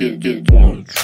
get, get, get.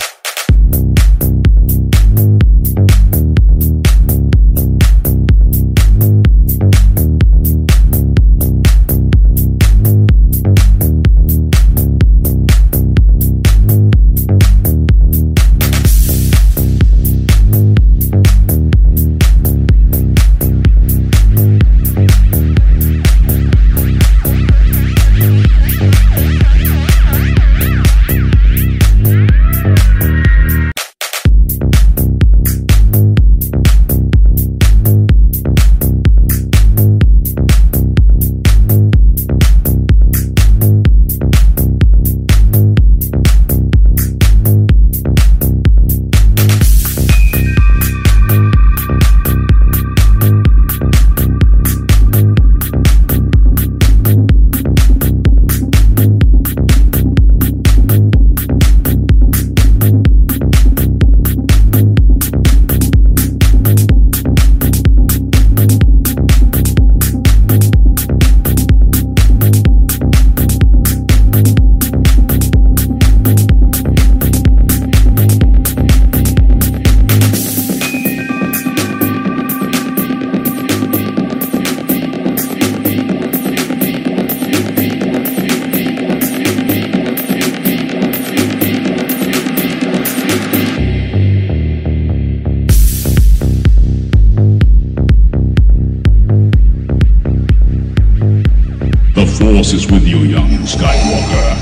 Force is with you, young Skywalker.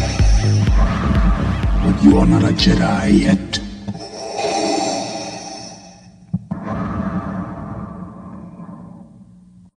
But you are not a Jedi yet.